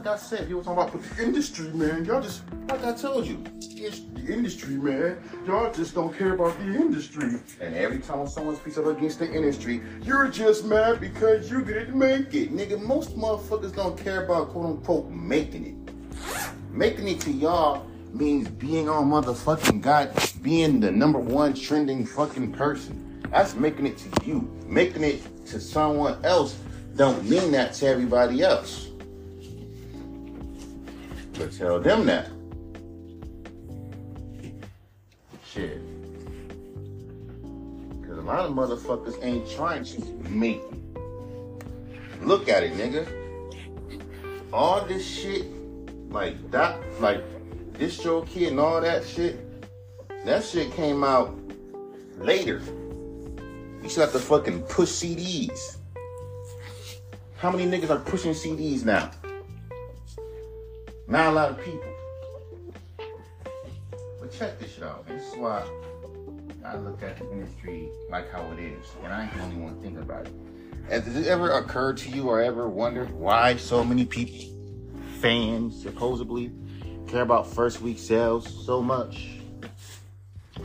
like I said, people talking about the industry, man. Y'all just, like I told you, it's the industry, man. Y'all just don't care about the industry. And every time someone speaks up against the industry, you're just mad because you didn't make it. Nigga, most motherfuckers don't care about quote unquote making it. Making it to y'all means being on motherfucking God, being the number one trending fucking person. That's making it to you. Making it to someone else don't mean that to everybody else. Tell them that. Shit. Cause a lot of motherfuckers ain't trying to make it. Look at it, nigga. All this shit, like that, like DistroKid and all that shit, that shit came out later. You should have to fucking push CDs. How many niggas are pushing CDs now? Not a lot of people. But check this shit out, man. This is why I look at the industry like how it is, and I ain't the only one thinking about it. Has it ever occurred to you or ever wondered why so many people, fans supposedly, care about first week sales so much?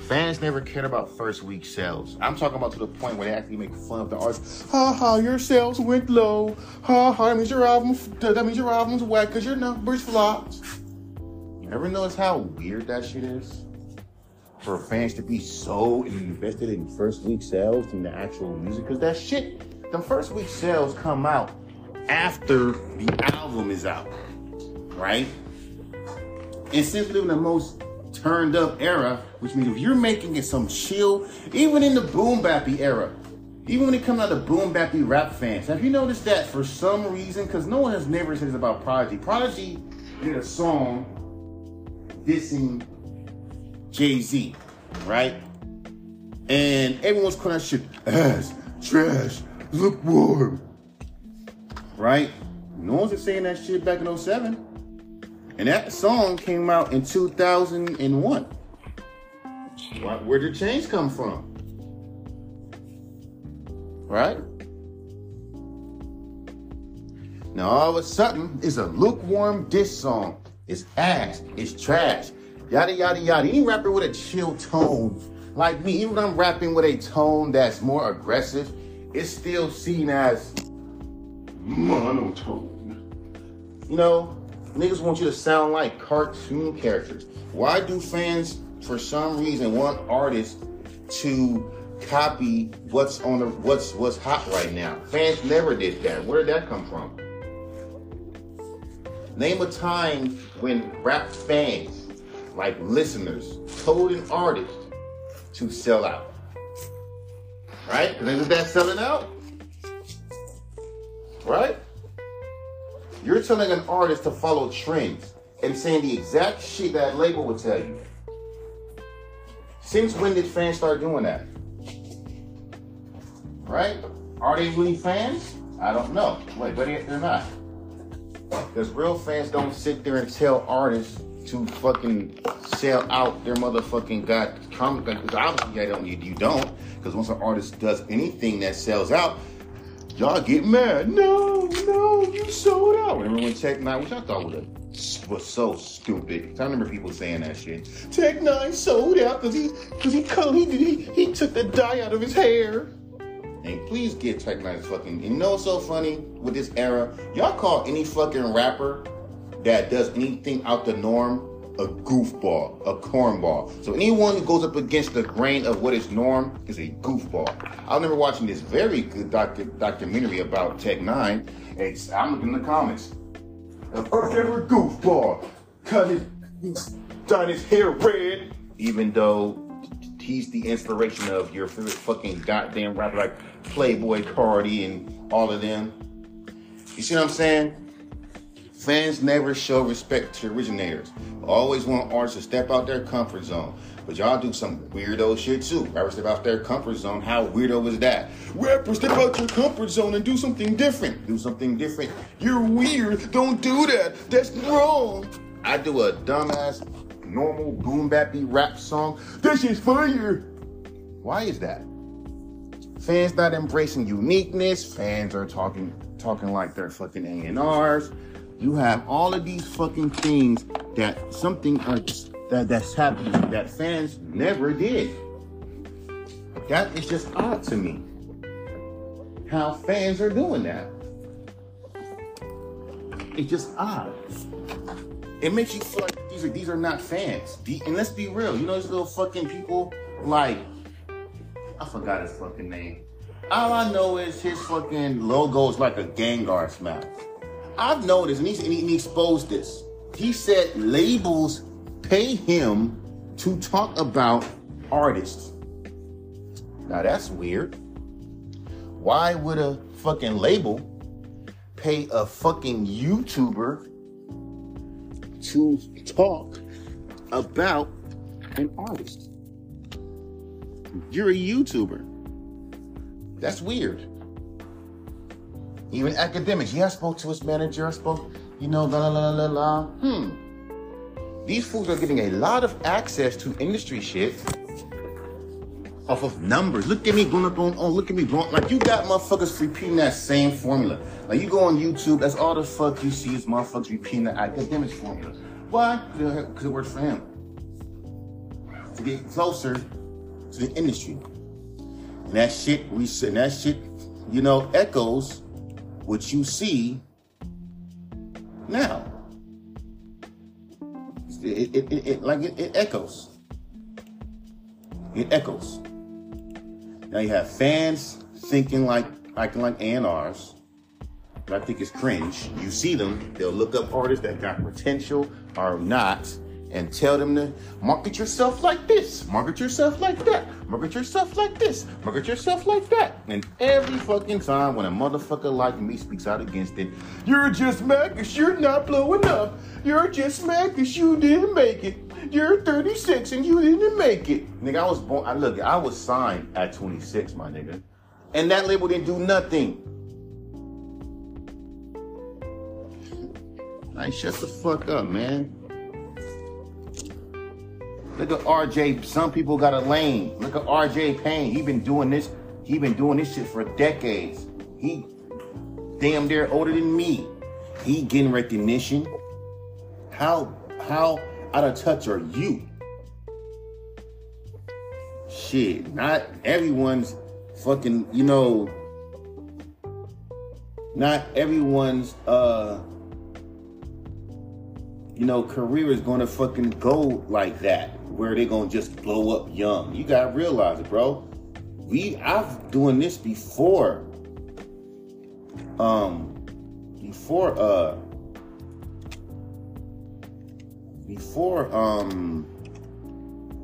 Fans never cared about first week sales. I'm talking about to the point where they actually make fun of the artist. Ha ha, your sales went low. Ha ha, that means your album that means your album's whack because your numbers flopped. You ever notice how weird that shit is? For fans to be so invested in first week sales than the actual music, because that shit, the first week sales come out after the album is out, right? And in the most turned up era, which means if you're making it some chill, even in the boom bappy era, even when it comes out of boom bappy rap fans, have you noticed that for some reason? Because no one has never said this about Prodigy. Prodigy did a song dissing Jay Z, right? And everyone's calling that shit ass, trash, lukewarm, right? No one's saying that shit back in 07. And that song came out in 2001. Where did change come from? Right? Now all of a sudden, it's a lukewarm diss song. It's ass. It's trash. Yada yada yada. Any rapper with a chill tone, like me, even when I'm rapping with a tone that's more aggressive, it's still seen as monotone. You know, niggas want you to sound like cartoon characters. Why do fans, for some reason, want artists to copy what's on the what's what's hot right now? Fans never did that. Where did that come from? Name a time when rap fans, like listeners, told an artist to sell out. Right? Isn't that selling out? Right? You're telling an artist to follow trends and saying the exact shit that label would tell you. Since when did fans start doing that? Right? Are they really fans? I don't know. Wait, but they're not. Because real fans don't sit there and tell artists to fucking sell out their motherfucking god comic because obviously I don't need you don't because once an artist does anything that sells out y'all get mad no no you sold out remember when Tech N9ne which I thought was, a, was so stupid I remember people saying that shit Tech N9ne sold out because he because he, he, he he took the dye out of his hair and please get Tech N9ne's fucking. You know what's so funny with this era? Y'all call any fucking rapper that does anything out the norm a goofball, a cornball. So anyone who goes up against the grain of what is norm is a goofball. I remember watching this very good docu- documentary about Tech N9ne. It's, I'm looking in the comments. The first ever goofball cut his, dyed his hair red, even though he's the inspiration of your favorite fucking goddamn rapper like Playboy Carti and all of them. You see what I'm saying? Fans never show respect to originators. Always want artists to step out their comfort zone. But y'all do some weirdo shit too. Rappers step out their comfort zone. How weirdo is that? Rappers step out your comfort zone and do something different. Do something different. You're weird. Don't do that. That's wrong. I do a dumbass, normal boom bappy rap song. That shit's fire. Why is that? Fans not embracing uniqueness. Fans are talking talking like they're fucking A&Rs. You have all of these fucking things that something uh, that that's happening that fans never did. That is just odd to me. How fans are doing that. It's just odd. It makes you feel like these are these are not fans. And let's be real, you know these little fucking people like I forgot his fucking name. All I know is his fucking logo is like a Gengar smile. I've noticed, and, and he exposed this. He said labels pay him to talk about artists. Now that's weird. Why would a fucking label pay a fucking YouTuber to talk about an artist? You're a YouTuber. That's weird. Even Akademiks. Yeah, I spoke to his manager. I spoke, you know, la la la la la. Hmm. These fools are getting a lot of access to industry shit off of numbers. Look at me going up on, oh, look at me blowing. Like, you got motherfuckers repeating that same formula. Like, you go on YouTube, that's all the fuck you see is motherfuckers repeating the Akademiks formula. Why? Because it works for him. To get closer to the industry. And that shit, we and that shit, you know, echoes what you see now. It, it, it, it like it, echoes. It echoes. Now you have fans thinking like acting like A&Rs. I think it's cringe. You see them, they'll look up artists that got potential or not and tell them to market yourself like this, market yourself like that, market yourself like this, market yourself like that. And every fucking time when a motherfucker like me speaks out against it, you're just mad because you're not blowing up. You're just mad because you didn't make it. You're 36 and you didn't make it. Nigga, I was born, I look, I was signed at 26, my nigga. And that label didn't do nothing. Like, shut the fuck up, man. Look at RJ. Some people got a lane. Look at RJ Payne. He been doing this. He been doing this shit for decades. He damn near older than me. He getting recognition. How how out of touch are you? Shit, not everyone's fucking, you know, not everyone's uh you know, career is gonna fucking go like that where they gonna just blow up young. You gotta realize it, bro. We I've doing this before. Um before uh before um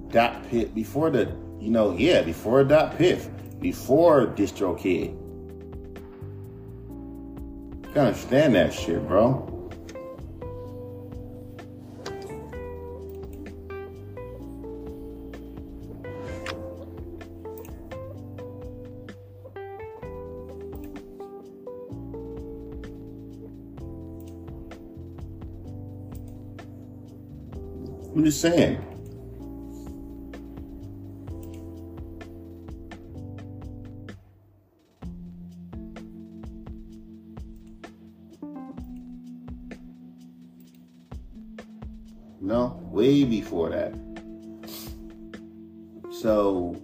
DatPiff, before the you know, yeah, before DatPiff, before DistroKid. You gotta understand that shit, bro. I'm just saying. No, way before that. So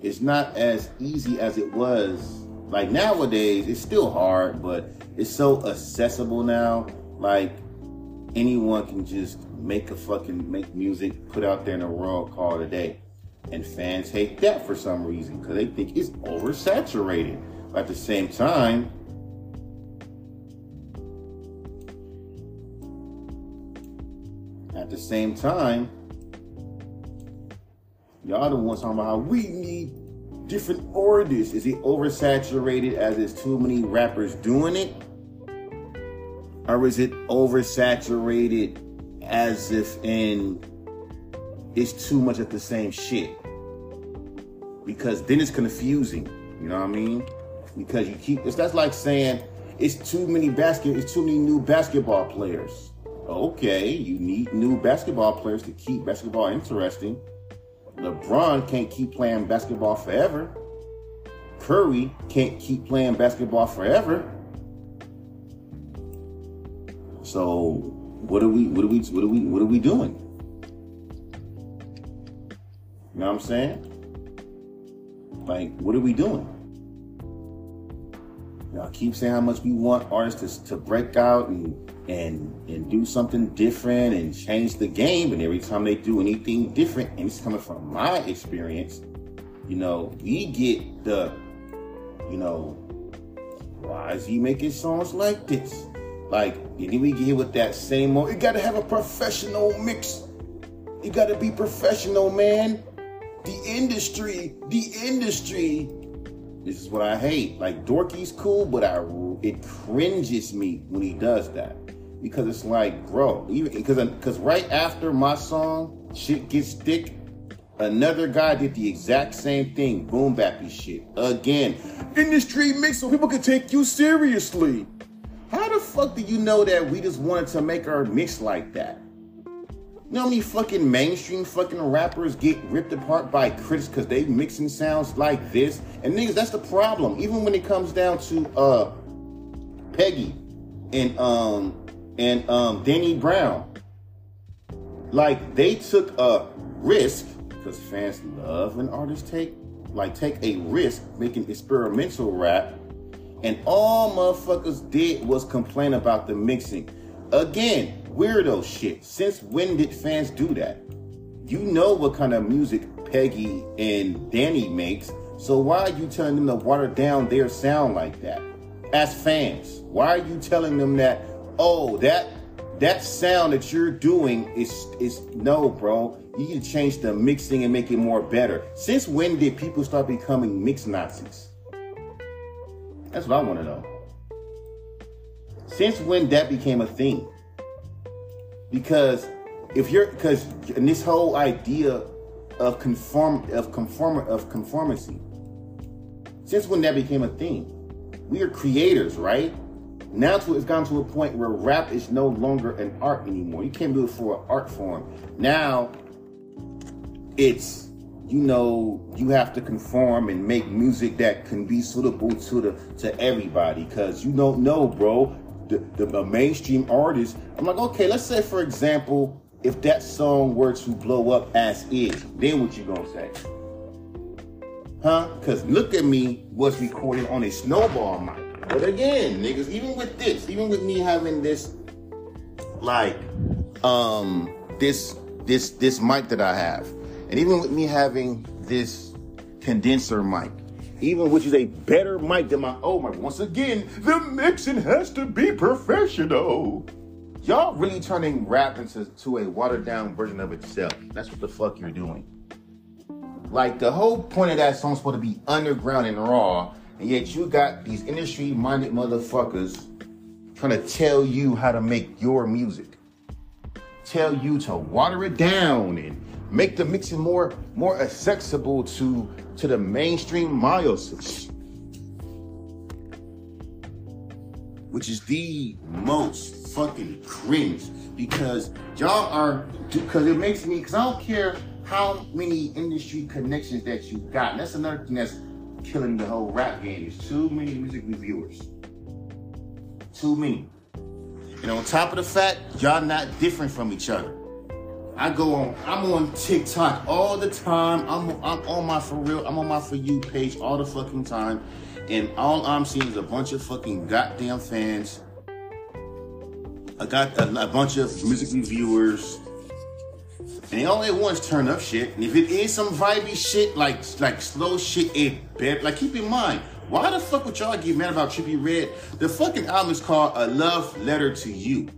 it's not as easy as it was. Like nowadays, it's still hard, but it's so accessible now. Like anyone can just make a fucking make music, put out there in the world, call it a day. And fans hate that for some reason because they think it's oversaturated. But at the same time, at the same time, y'all the ones talking about how we need different artists. Is it oversaturated as there's too many rappers doing it? Or is it oversaturated as if in it's too much of the same shit. Because then it's confusing. You know what I mean? Because you keep it's that's like saying it's too many basket it's too many new basketball players. Okay, you need new basketball players to keep basketball interesting. LeBron can't keep playing basketball forever. Curry can't keep playing basketball forever. So what are we what are we what are we what are we doing? You know what I'm saying? Like, what are we doing? Y'all keep saying how much we want artists to, to break out and and and do something different and change the game. And every time they do anything different, and it's coming from my experience, you know, we get the, you know, why is he making songs like this? Like, and then we get hit with that same old, you gotta have a professional mix. You gotta be professional, man. The industry, the industry. This is what I hate. Like Dorky's cool, but I it cringes me when he does that because it's like, bro, even because because right after my song, shit gets thick. Another guy did the exact same thing, boom bappy shit. Again, industry mix so people can take you seriously. Fuck do you know that we just wanted to make our mix like that? You know how many fucking mainstream fucking rappers get ripped apart by critics because they mixing sounds like this? And niggas, that's the problem. Even when it comes down to uh Peggy and um and um Danny Brown. Like they took a risk because fans love when artists take like take a risk making experimental rap, and all motherfuckers did was complain about the mixing. Again, weirdo shit. Since when did fans do that? You know what kind of music Peggy and Danny makes, so why are you telling them to water down their sound like that? As fans, why are you telling them that? Oh, that that sound that you're doing is is no, bro. You need to change the mixing and make it more better. Since when did people start becoming mix Nazis? That's what I want to know. Since when that became a thing? Because if you're because in this whole idea of conform of conform of conformity, since when that became a thing? We are creators, right? Now to, it's gone to a point where rap is no longer an art anymore. You can't do it for an art form. Now it's you know you have to conform and make music that can be suitable to the to everybody because you don't know, bro. The, the, the mainstream artist. I'm like, okay, let's say for example, if that song were to blow up as is, then what you gonna say? Huh? Because look at me was recorded on a snowball mic. But again, niggas, even with this, even with me having this, like, um, this this this mic that I have, and even with me having this condenser mic, even which is a better mic than my old mic. Once again, the mixing has to be professional. Y'all really turning rap into to a watered down version of itself. That's what the fuck you're doing. Like the whole point of that song's supposed to be underground and raw, and yet you got these industry minded motherfuckers trying to tell you how to make your music. Tell you to water it down and make the mixing more more accessible to to the mainstream miles. Which is the most fucking cringe because y'all are because it makes me because I don't care how many industry connections that you got. And that's another thing that's killing the whole rap game is too many music reviewers. Too many. And on top of the fact, y'all not different from each other. I go on, I'm on TikTok all the time. I'm, I'm on my for real, I'm on my for you page all the fucking time. And all I'm seeing is a bunch of fucking goddamn fans. I got a, a bunch of music reviewers and they want is turn up shit. And if it is some vibey shit, like like slow shit, it better. Like keep in mind, why the fuck would y'all get mad about Trippie Redd? The fucking album is called A Love Letter to You.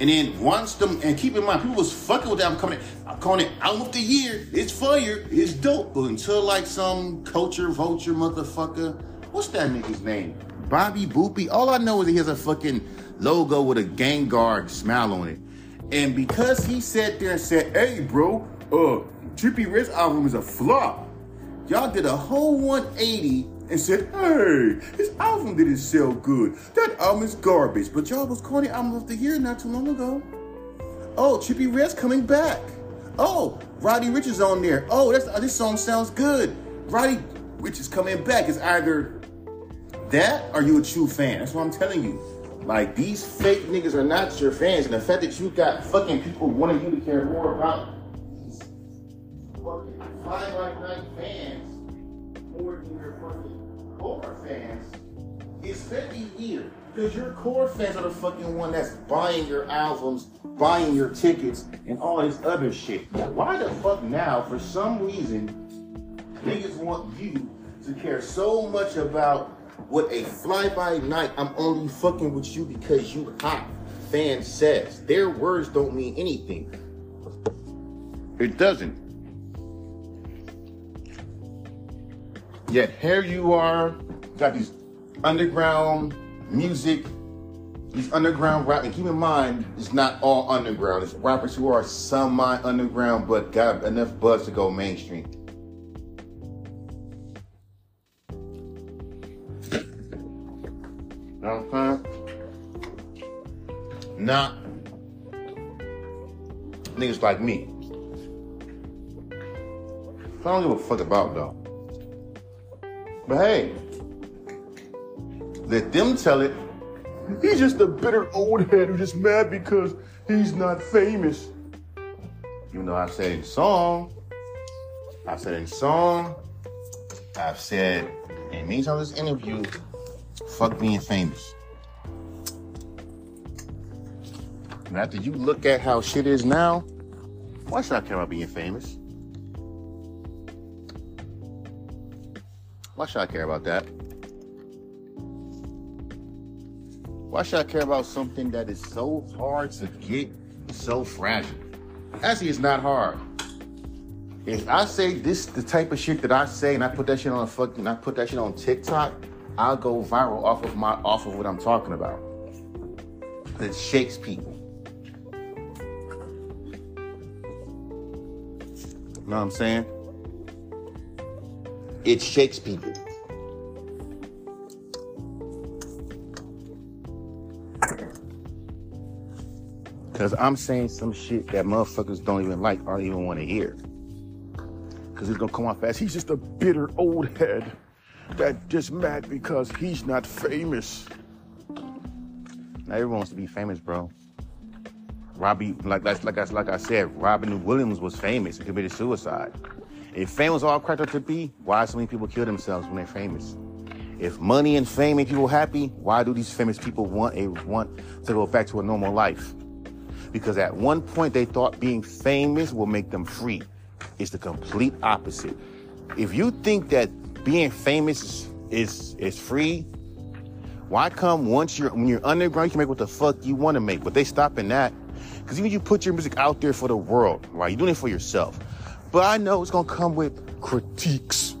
And then once them, and keep in mind, people was fucking with that. I'm coming, I'm calling it album of the year. It's fire. It's dope. But until like some culture vulture motherfucker, what's that nigga's name? Bobby Boopy. All I know is he has a fucking logo with a Gengar smile on it. And because he sat there and said, hey, bro, uh, Trippie Redd's album is a flop, y'all did a whole 180 and said, hey, his album didn't sell good. That album is garbage. But y'all was calling album of the year not too long ago. Oh, Trippie Redd's coming back. Oh, Roddy Ricch is on there. Oh, that's this song sounds good. Roddy Ricch is coming back. It's either that or you a true fan. That's what I'm telling you. Like these fake niggas are not your fans, and the fact that you got fucking people wanting you to care more about these fucking fly by night fans core fans is very weird. Because your core fans are the fucking one that's buying your albums, buying your tickets, and all this other shit. Why the fuck now, for some reason, niggas want you to care so much about what a fly by night, I'm only fucking with you because you hot fan says. Their words don't mean anything. It doesn't. Yet here you are, got these underground music, these underground rap. And keep in mind, it's not all underground. It's rappers who are semi underground but got enough buzz to go mainstream. Not niggas like me. I don't give a fuck about though. But hey, let them tell it. He's just a bitter old head who's just mad because he's not famous. You know, I've said in song, I've said in song, I've said in many times this interview, fuck being famous. And after you look at how shit is now, why should I care about being famous? Why should I care about that? Why should I care about something that is so hard to get, so fragile? Actually, it's not hard. If I say this, the type of shit that I say, and I put that shit on a fucking, I put that shit on TikTok, I'll go viral off of my, off of what I'm talking about. It shakes people. You know what I'm saying? It shakes people. Cause I'm saying some shit that motherfuckers don't even like or even want to hear. Cause it's gonna come off as he's just a bitter old head that just mad because he's not famous. Now everyone wants to be famous, bro. Robbie, like like like I, like I said, Robin Williams was famous and committed suicide. If fame was all cracked up to be, why so many people kill themselves when they're famous? If money and fame make people happy, why do these famous people want a want to go back to a normal life? because at one point they thought being famous will make them free. It's the complete opposite. If you think that being famous is is, is free, why come once you're when you're underground you can make what the fuck you want to make? But they stopping that because even you put your music out there for the world, right? You're doing it for yourself. But I know it's gonna come with critiques.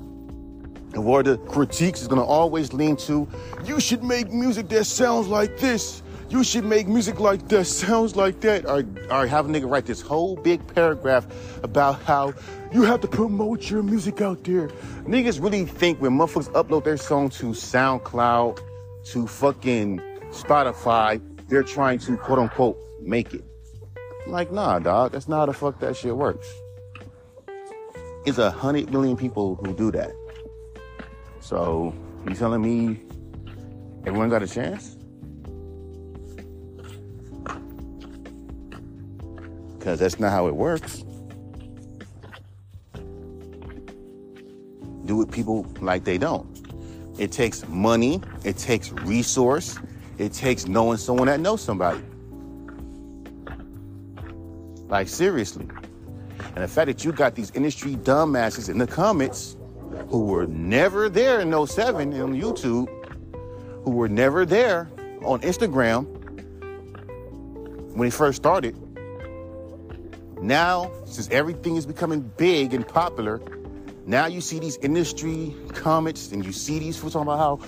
And what the critiques is gonna always lean to, you should make music that sounds like this you should make music like that, sounds like that, or, or have a nigga write this whole big paragraph about how you have to promote your music out there. Niggas really think when motherfuckers upload their song to SoundCloud, to fucking Spotify, they're trying to quote unquote make it. Like, nah, dog, that's not how the fuck that shit works. It's a hundred million people who do that. So, you telling me everyone got a chance? because that's not how it works. Do it people like they don't. It takes money, it takes resource, it takes knowing someone that knows somebody. Like seriously. And the fact that you got these industry dumbasses in the comments who were never there in 07 on YouTube, who were never there on Instagram when it first started, now, since everything is becoming big and popular, now you see these industry comments and you see these fools talking about how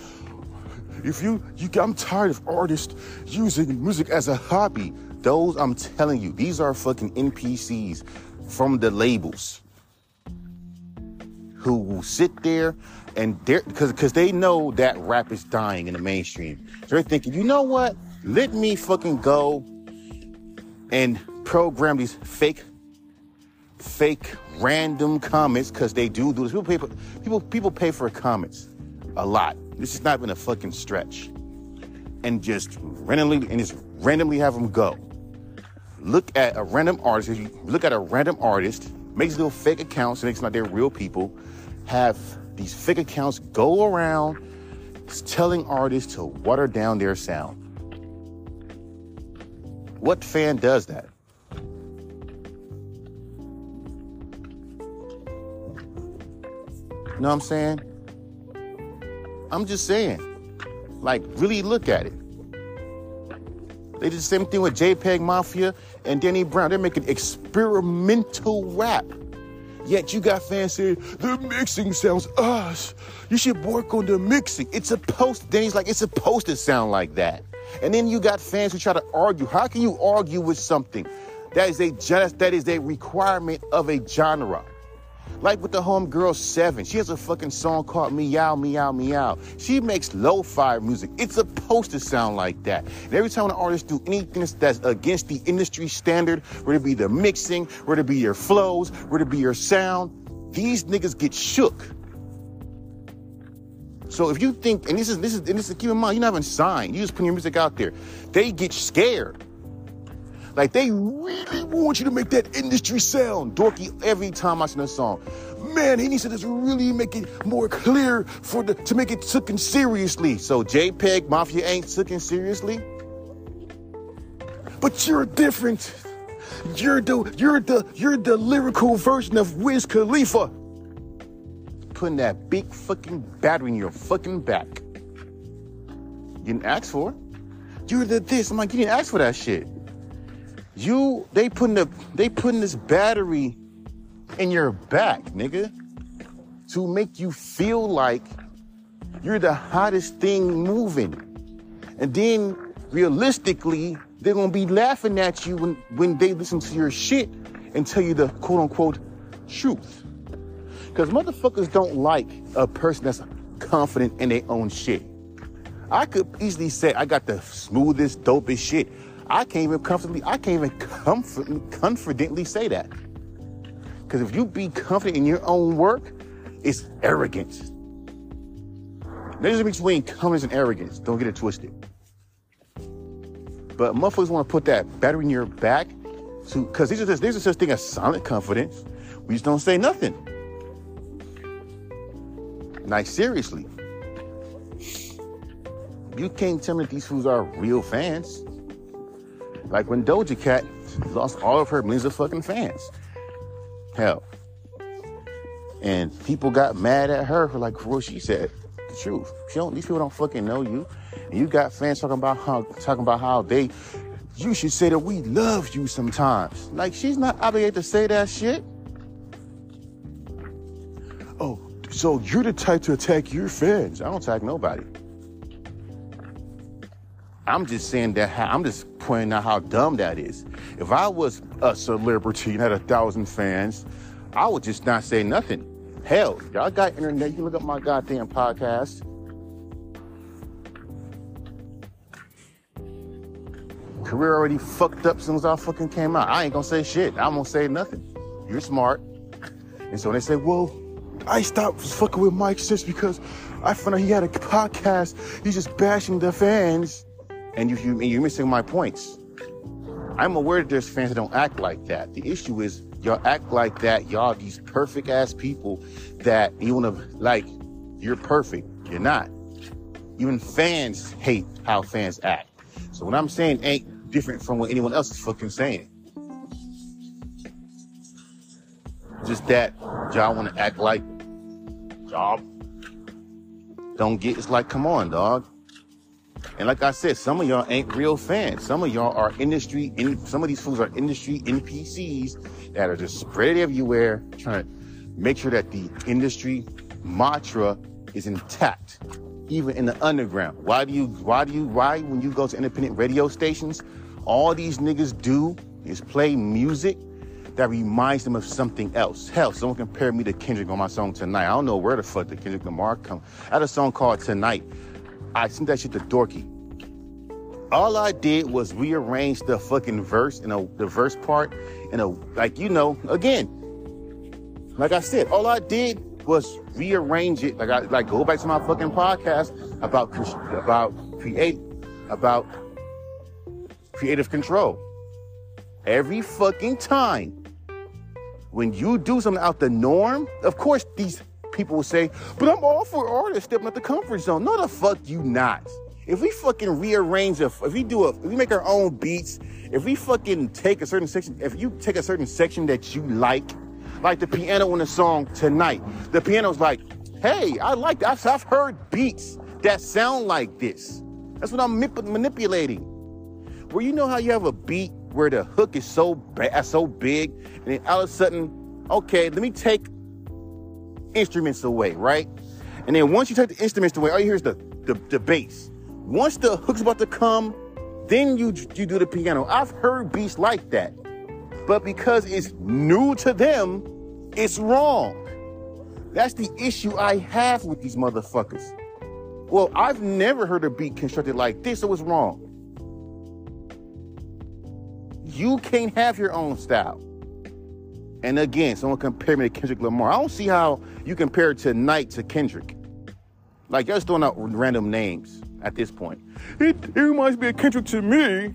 if you, you I'm tired of artists using music as a hobby. Those I'm telling you, these are fucking NPCs from the labels who will sit there and they're because because they know that rap is dying in the mainstream. So they're thinking, you know what? Let me fucking go and program these fake, fake, random comments because they do do this. People pay, for, people, people pay for comments a lot. This is not even a fucking stretch. and just randomly and just randomly have them go. Look at a random artist. You look at a random artist, makes little fake accounts, makes like they're real people, have these fake accounts go around telling artists to water down their sound. What fan does that? You know what I'm saying? I'm just saying. Like, really look at it. They did the same thing with JPEG Mafia and Danny Brown. They're making experimental rap. Yet you got fans saying, the mixing sounds us. You should work on the mixing. It's supposed, Danny's like, it's supposed to sound like that. And then you got fans who try to argue. How can you argue with something that is a just that is a requirement of a genre? Like with the homegirl Seven, she has a fucking song called Meow Meow Meow. She makes lo-fi music. It's supposed to sound like that. And every time an artist do anything that's against the industry standard, whether it be the mixing, whether it be your flows, whether it be your sound, these niggas get shook. So if you think, and this is this is and this is keep in mind, you're not even signed. You just put your music out there. They get scared. Like they really want you to make that industry sound. Dorky every time I sing a song. Man, he needs to just really make it more clear for the to make it taken seriously. So JPEG Mafia ain't taken seriously. But you're different. You're the you're the you're the lyrical version of Wiz Khalifa putting that big fucking battery in your fucking back. You didn't ask for. You're the this. I'm like, you didn't ask for that shit. You they putting the they putting this battery in your back, nigga, to make you feel like you're the hottest thing moving. And then realistically, they're gonna be laughing at you when, when they listen to your shit and tell you the quote unquote truth. Because motherfuckers don't like a person that's confident in their own shit. I could easily say I got the smoothest, dopest shit. I can't even comfortably, I can't even confidently say that. Because if you be confident in your own work, it's arrogance. There's a between confidence and arrogance. Don't get it twisted. But motherfuckers want to put that battery in your back to, because there's, there's a such thing as silent confidence. We just don't say nothing. Like, seriously. You can't tell me these fools are real fans. Like when Doja Cat lost all of her millions of fucking fans. Hell. And people got mad at her for like what she said. The truth. She don't, these people don't fucking know you. And you got fans talking about how talking about how they you should say that we love you sometimes. Like she's not obligated to say that shit. Oh, so you're the type to attack your fans. I don't attack nobody. I'm just saying that I'm just pointing out how dumb that is. If I was a celebrity and had a thousand fans, I would just not say nothing. Hell, y'all got internet. You look up my goddamn podcast. Career already fucked up since I fucking came out. I ain't gonna say shit. I'm gonna say nothing. You're smart. And so they say, well, I stopped fucking with Mike just because I found out he had a podcast. He's just bashing the fans. And you, you, you're missing my points. I'm aware that there's fans that don't act like that. The issue is y'all act like that. Y'all these perfect ass people that you want to like. You're perfect. You're not. Even fans hate how fans act. So what I'm saying ain't different from what anyone else is fucking saying. Just that y'all want to act like y'all don't get. It's like, come on, dog. And like I said, some of y'all ain't real fans. Some of y'all are industry, in, some of these fools are industry NPCs that are just spread everywhere, trying to make sure that the industry mantra is intact, even in the underground. Why do you, why do you, why when you go to independent radio stations, all these niggas do is play music that reminds them of something else. Hell, someone compared me to Kendrick on my song Tonight. I don't know where the fuck the Kendrick Lamar come. I had a song called Tonight. I sent that shit to Dorky. All I did was rearrange the fucking verse and the verse part in a like you know again. Like I said, all I did was rearrange it. Like I like go back to my fucking podcast about about create about creative control. Every fucking time when you do something out the norm, of course these people will say, but I'm all for artists stepping out the comfort zone. No, the fuck you not. If we fucking rearrange, a, if we do a, if we make our own beats, if we fucking take a certain section, if you take a certain section that you like, like the piano in the song tonight, the piano's like, hey, I like that. I've heard beats that sound like this. That's what I'm manipulating. Where you know how you have a beat where the hook is so bad, so big, and then all of a sudden, okay, let me take instruments away, right? And then once you take the instruments away, all you hear is the, the, the bass. Once the hook's about to come, then you you do the piano. I've heard beats like that. But because it's new to them, it's wrong. That's the issue I have with these motherfuckers. Well, I've never heard a beat constructed like this, so it's wrong. You can't have your own style. And again, someone compare me to Kendrick Lamar. I don't see how you compare tonight to Kendrick. Like you're just throwing out random names at this point. It, it reminds me of Kendrick to me.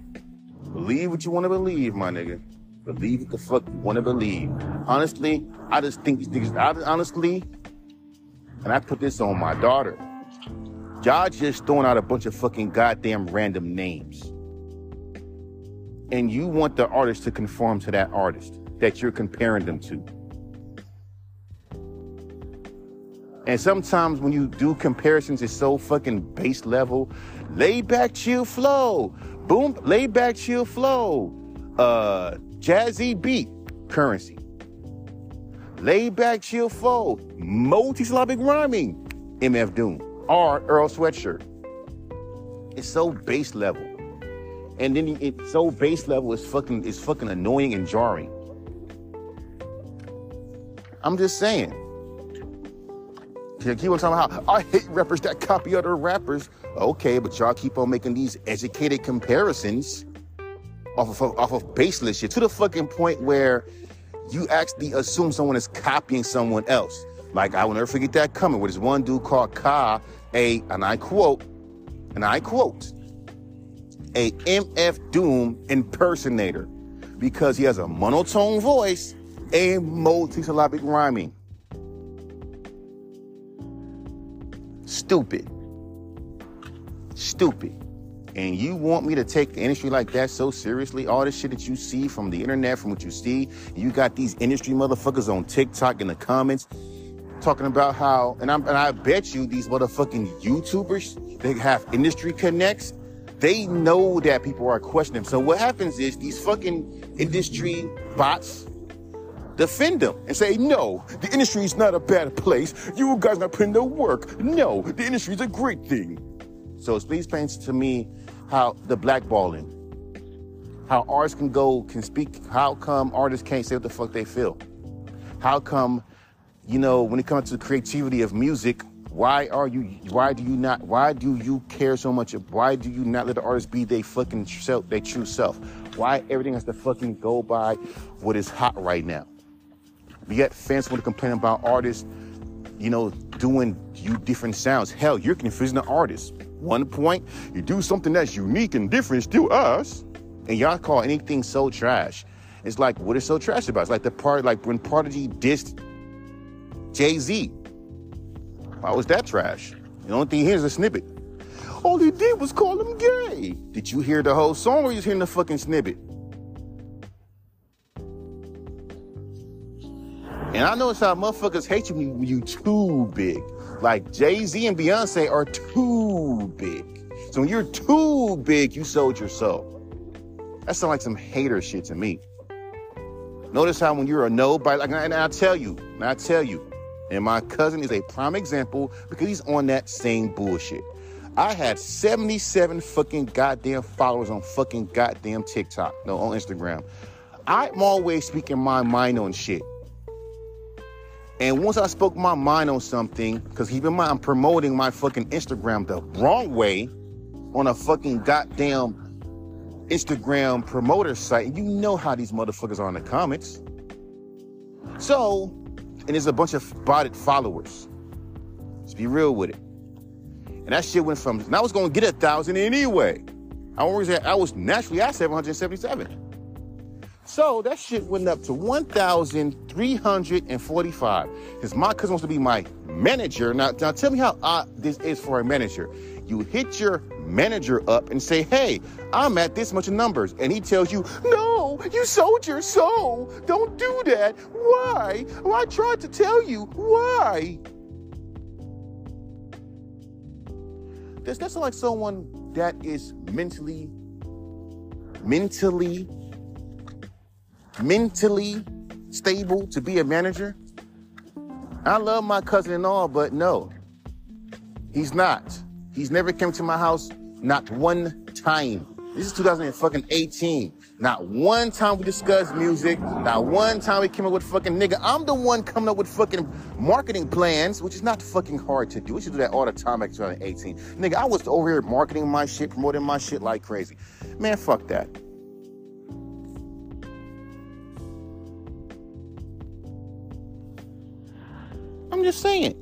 Believe what you want to believe, my nigga. Believe what the fuck you want to believe. Honestly, I just think these niggas, I, honestly, and I put this on my daughter. Y'all just throwing out a bunch of fucking goddamn random names. And you want the artist to conform to that artist that you're comparing them to. And sometimes when you do comparisons, it's so fucking base level. Lay back, chill flow. Boom, lay back, chill flow. Uh, jazzy beat, Curren$y. Lay back, chill flow. Multi-syllabic rhyming, MF Doom. Or Earl Sweatshirt. It's so base level. And then it's so base level, it's fucking, it's fucking annoying and jarring. I'm just saying. Keep on talking about how I hate rappers that copy other rappers. Okay, but y'all keep on making these educated comparisons off of off of baseless shit to the fucking point where you actually assume someone is copying someone else. Like I will never forget that coming with this one dude called Ka, a and I quote, and I quote, a MF Doom impersonator because he has a monotone voice a multisyllabic rhyming. Stupid. Stupid. And you want me to take the industry like that so seriously? All the shit that you see from the internet, from what you see, you got these industry motherfuckers on TikTok in the comments talking about how, and, and I bet you these motherfucking YouTubers, they have industry connects. They know that people are questioning. So what happens is these fucking industry bots, defend them and say, no, the industry is not a bad place. You guys not putting the work. No, the industry is a great thing. So please explain to me how the blackballing, how artists can go, can speak, how come artists can't say what the fuck they feel? How come, you know, when it comes to the creativity of music, why are you, why do you not, why do you care so much? Why do you not let the artist be their fucking self, their true self? Why everything has to fucking go by what is hot right now? Yet fans want to complain about artists, you know, doing you different sounds. Hell, you're confusing the artist. One point, you do something that's unique and different, still us, and y'all call anything so trash. It's like, what is so trash about? It's like the part, like when Prodigy dissed Jay Z. Why was that trash? The only thing here is a snippet. All he did was call him gay. Did you hear the whole song or you just hearing the fucking snippet? And I it's how motherfuckers hate you when you too big. Like Jay Z and Beyonce are too big. So when you're too big, you sold your soul. That sounds like some hater shit to me. Notice how when you're a nobody, like, and I tell you, and I tell you, and my cousin is a prime example because he's on that same bullshit. I had 77 fucking goddamn followers on fucking goddamn TikTok, no, on Instagram. I'm always speaking my mind on shit. And once I spoke my mind on something, because keep in mind, I'm promoting my fucking Instagram the wrong way on a fucking goddamn Instagram promoter site. And you know how these motherfuckers are in the comments. So, and there's a bunch of botted followers. Let's be real with it. And that shit went from, and I was gonna get a thousand anyway. I was naturally at 777. So that shit went up to 1,345. Because my cousin wants to be my manager. Now, now tell me how odd this is for a manager. You hit your manager up and say, hey, I'm at this much numbers. And he tells you, no, you sold your soul. Don't do that. Why? Well, I tried to tell you. Why? Does that sound like someone that is mentally, mentally mentally stable to be a manager? I love my cousin and all, but no, he's not. He's never came to my house, not one time. This is 2018. Not one time we discussed music. Not one time we came up with fucking nigga. I'm the one coming up with fucking marketing plans, which is not fucking hard to do. We should do that all the time in 2018. Nigga, I was over here marketing my shit, promoting my shit like crazy. Man, fuck that. Just saying.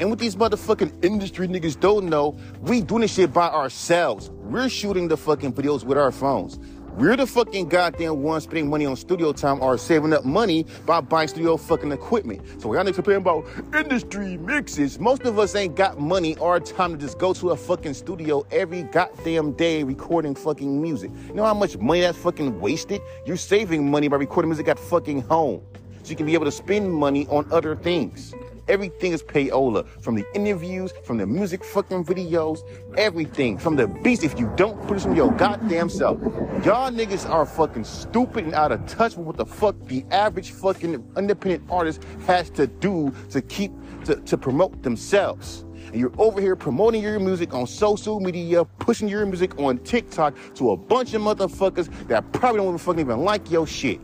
And what these motherfucking industry niggas don't know, we doing this shit by ourselves. We're shooting the fucking videos with our phones. We're the fucking goddamn ones spending money on studio time or saving up money by buying studio fucking equipment. So y'all niggas complaining about industry mixes. Most of us ain't got money or time to just go to a fucking studio every goddamn day recording fucking music. You know how much money that's fucking wasted? You're saving money by recording music at fucking home so you can be able to spend money on other things. Everything is payola from the interviews, from the music fucking videos, everything from the beats. If you don't put it from your goddamn self, y'all niggas are fucking stupid and out of touch with what the fuck the average fucking independent artist has to do to keep to, to promote themselves. And you're over here promoting your music on social media, pushing your music on TikTok to a bunch of motherfuckers that probably don't even fucking even like your shit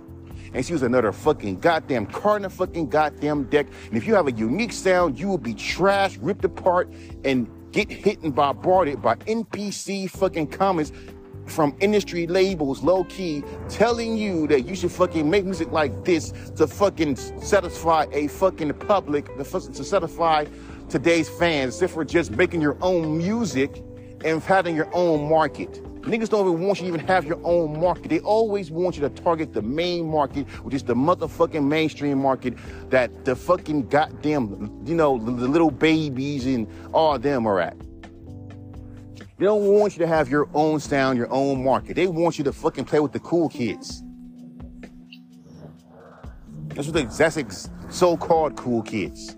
and she was another fucking goddamn card in fucking goddamn deck. And if you have a unique sound, you will be trashed, ripped apart, and get hit and bombarded by NPC fucking comments from industry labels, low key, telling you that you should fucking make music like this to fucking satisfy a fucking public, to satisfy today's fans, except for just making your own music and having your own market. Niggas don't even want you to even have your own market. They always want you to target the main market, which is the motherfucking mainstream market that the fucking goddamn, you know, the, the little babies and all them are at. They don't want you to have your own sound, your own market. They want you to fucking play with the cool kids. That's what the, that's so-called cool kids.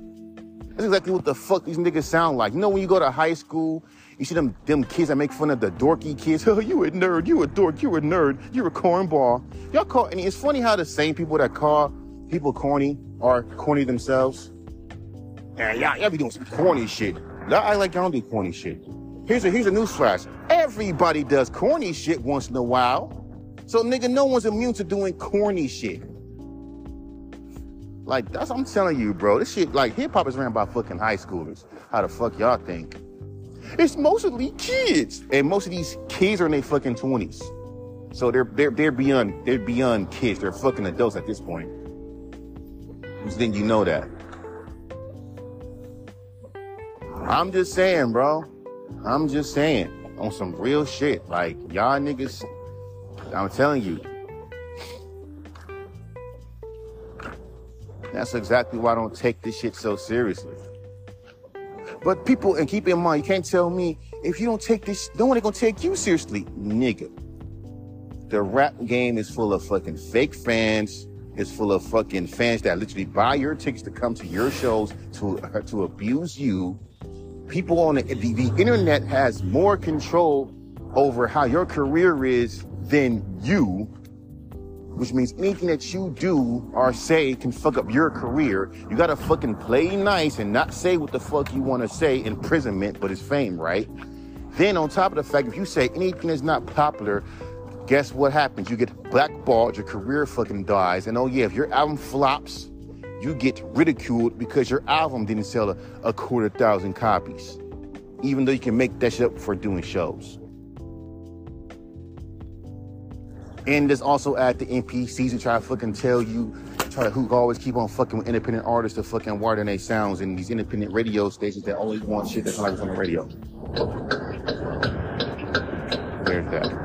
That's exactly what the fuck these niggas sound like. You know when you go to high school you see them them kids that make fun of the dorky kids. Oh, you a nerd. You a dork. You a nerd. You a cornball. Y'all call. And it's funny how the same people that call people corny are corny themselves. And y'all, y'all be doing some corny shit. Y'all act like y'all don't do corny shit. Here's a here's a news flash. Everybody does corny shit once in a while. So nigga, no one's immune to doing corny shit. Like that's I'm telling you, bro. This shit like hip hop is ran by fucking high schoolers. How the fuck y'all think? It's mostly kids, and most of these kids are in their fucking twenties. So they're they're they're beyond they're beyond kids. They're fucking adults at this point. Just then you know that. I'm just saying, bro. I'm just saying on some real shit. Like y'all niggas, I'm telling you. That's exactly why I don't take this shit so seriously. But people, and keep in mind, you can't tell me if you don't take this, no one gonna take you seriously, nigga. The rap game is full of fucking fake fans. It's full of fucking fans that literally buy your tickets to come to your shows to uh, to abuse you. People on the, the, the internet has more control over how your career is than you which means anything that you do or say can fuck up your career. You gotta fucking play nice and not say what the fuck you wanna say, imprisonment, but it's fame, right? Then on top of the fact, if you say anything that's not popular, guess what happens? You get blackballed, your career fucking dies. And oh yeah, if your album flops, you get ridiculed because your album didn't sell a, a quarter thousand copies. Even though you can make that shit up for doing shows. And there's also at the NPCs who try to fucking tell you, try to who always keep on fucking with independent artists to fucking widen their sounds and these independent radio stations that only want shit that's like on the radio. there's that.